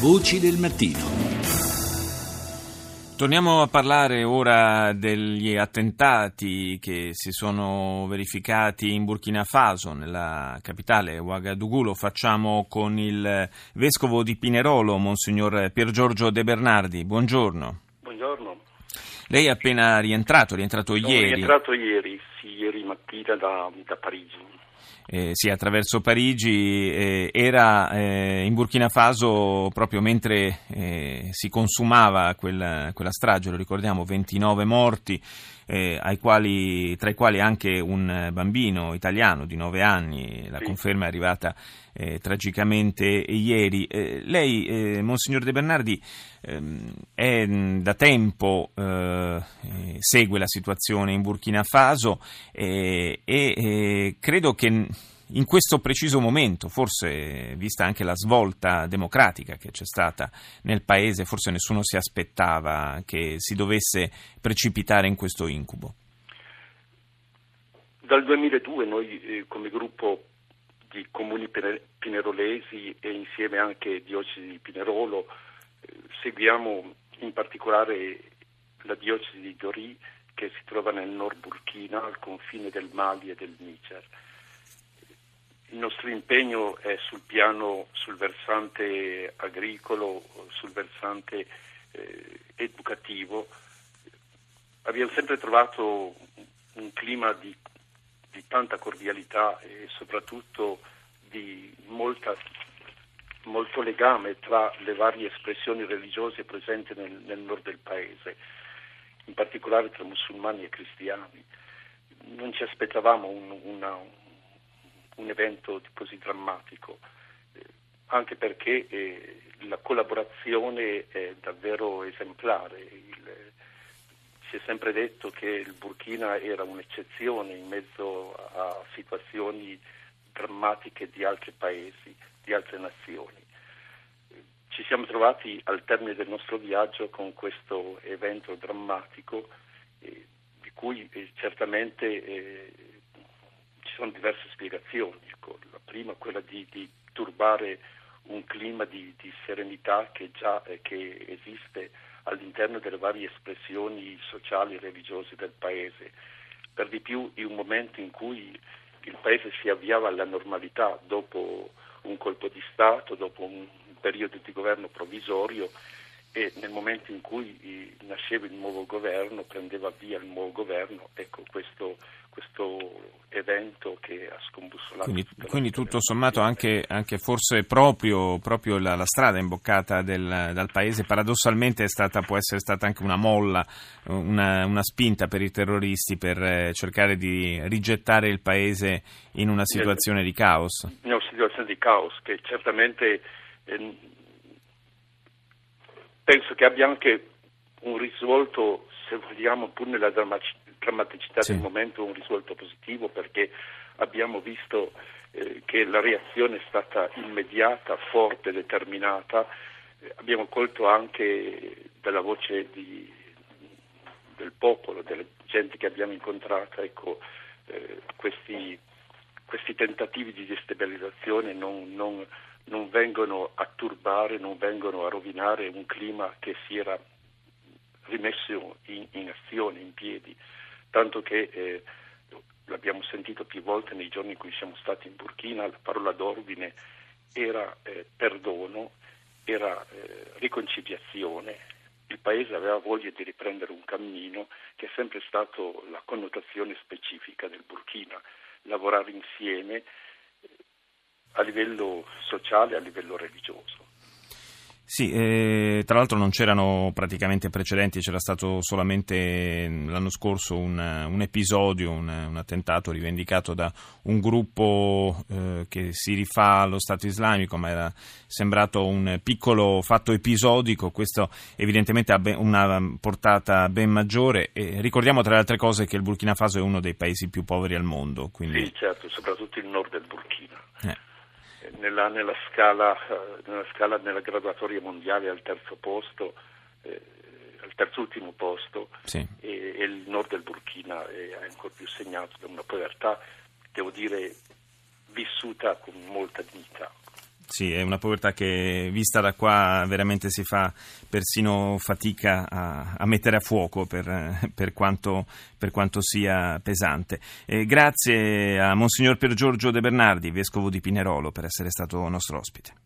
Voci del mattino. Torniamo a parlare ora degli attentati che si sono verificati in Burkina Faso, nella capitale Ouagadougou. Lo facciamo con il vescovo di Pinerolo, Monsignor Pier Giorgio De Bernardi. Buongiorno. Buongiorno. Lei è appena rientrato, rientrato Sono ieri. rientrato ieri, sì, ieri mattina da, da Parigi eh, sì, attraverso Parigi, eh, era eh, in Burkina Faso proprio mentre eh, si consumava quella, quella, strage, lo ricordiamo, 29 morti, eh, quali, tra i quali anche un bambino italiano di 9 anni, la sì. conferma è arrivata eh, tragicamente ieri. lei, Monsignor De Bernardi, ehm, è da tempo segue la situazione in Burkina Faso e credo che in questo preciso momento, forse vista anche la svolta democratica che c'è stata nel paese, forse nessuno si aspettava che si dovesse precipitare in questo incubo. Dal 2002 noi eh, come gruppo di comuni pinerolesi e insieme anche diocesi di Pinerolo eh, seguiamo in particolare la diocesi di Dori che si trova nel nord Burkina al confine del Mali e del Niger il nostro impegno è sul piano, sul versante agricolo, sul versante eh, educativo. Abbiamo sempre trovato un clima di, di tanta cordialità e soprattutto di molta, molto legame tra le varie espressioni religiose presenti nel, nel nord del paese, in particolare tra musulmani e cristiani. Non ci aspettavamo un, una, un evento così drammatico, eh, anche perché eh, la collaborazione è davvero esemplare. Il, si è sempre detto che il Burkina era un'eccezione in mezzo a situazioni drammatiche di altri paesi, di altre nazioni. Ci siamo trovati al termine del nostro viaggio con questo evento drammatico eh, di cui eh, certamente eh, ci sono diverse spiegazioni. Ecco, la prima è quella di, di turbare un clima di, di serenità che già eh, che esiste all'interno delle varie espressioni sociali e religiose del paese. Per di più in un momento in cui il paese si avviava alla normalità dopo un colpo di Stato, dopo un periodo di governo provvisorio e nel momento in cui nasceva il nuovo governo, prendeva via il nuovo governo, ecco questo, questo evento che ha scombussolato. Quindi, quindi tutto sommato anche, anche forse proprio, proprio la, la, strada imboccata del, dal paese paradossalmente stata, può essere stata anche una molla, una, una spinta per i terroristi per eh, cercare di rigettare il paese in una situazione di caos. In una situazione di caos che certamente... Eh, penso che abbia anche un risvolto, se vogliamo, pur nella drammaticità sì. del momento, un risvolto positivo perché abbiamo visto eh, che la reazione è stata immediata, forte, determinata. Eh, abbiamo colto anche dalla voce di, del popolo, delle gente che abbiamo incontrato, ecco, eh, questi, questi, tentativi di destabilizzazione non, non non vengono a turbare, non vengono a rovinare un clima che si era rimesso in, in azione, in piedi, tanto che eh, l'abbiamo sentito più volte nei giorni in cui siamo stati in Burkina, la parola d'ordine era eh, perdono, era eh, riconciliazione, il Paese aveva voglia di riprendere un cammino che è sempre stato la connotazione specifica del Burkina, lavorare insieme a livello sociale, a livello religioso. Sì, eh, tra l'altro non c'erano praticamente precedenti, c'era stato solamente l'anno scorso un, un episodio, un, un, attentato rivendicato da un gruppo eh, che si rifà allo Stato islamico, ma era sembrato un piccolo fatto episodico, questo evidentemente ha ben, una portata ben maggiore e ricordiamo tra le altre cose che il Burkina Faso è uno dei paesi più poveri al mondo. Quindi... Sì, certo, soprattutto il nord del Burkina. Eh nella, nella, scala, eh, nella, scala, nella graduatoria mondiale al terzo posto, eh, al terzo ultimo posto, sì. e, e, il nord del Burkina è ancora più segnato da una povertà, devo dire, vissuta con molta dignità. Sì, è una povertà che vista da qua veramente si fa persino fatica a, a mettere a fuoco per, per, quanto, per quanto, sia pesante. Eh, grazie a Monsignor Pier Giorgio De Bernardi, vescovo di Pinerolo, per essere stato nostro ospite.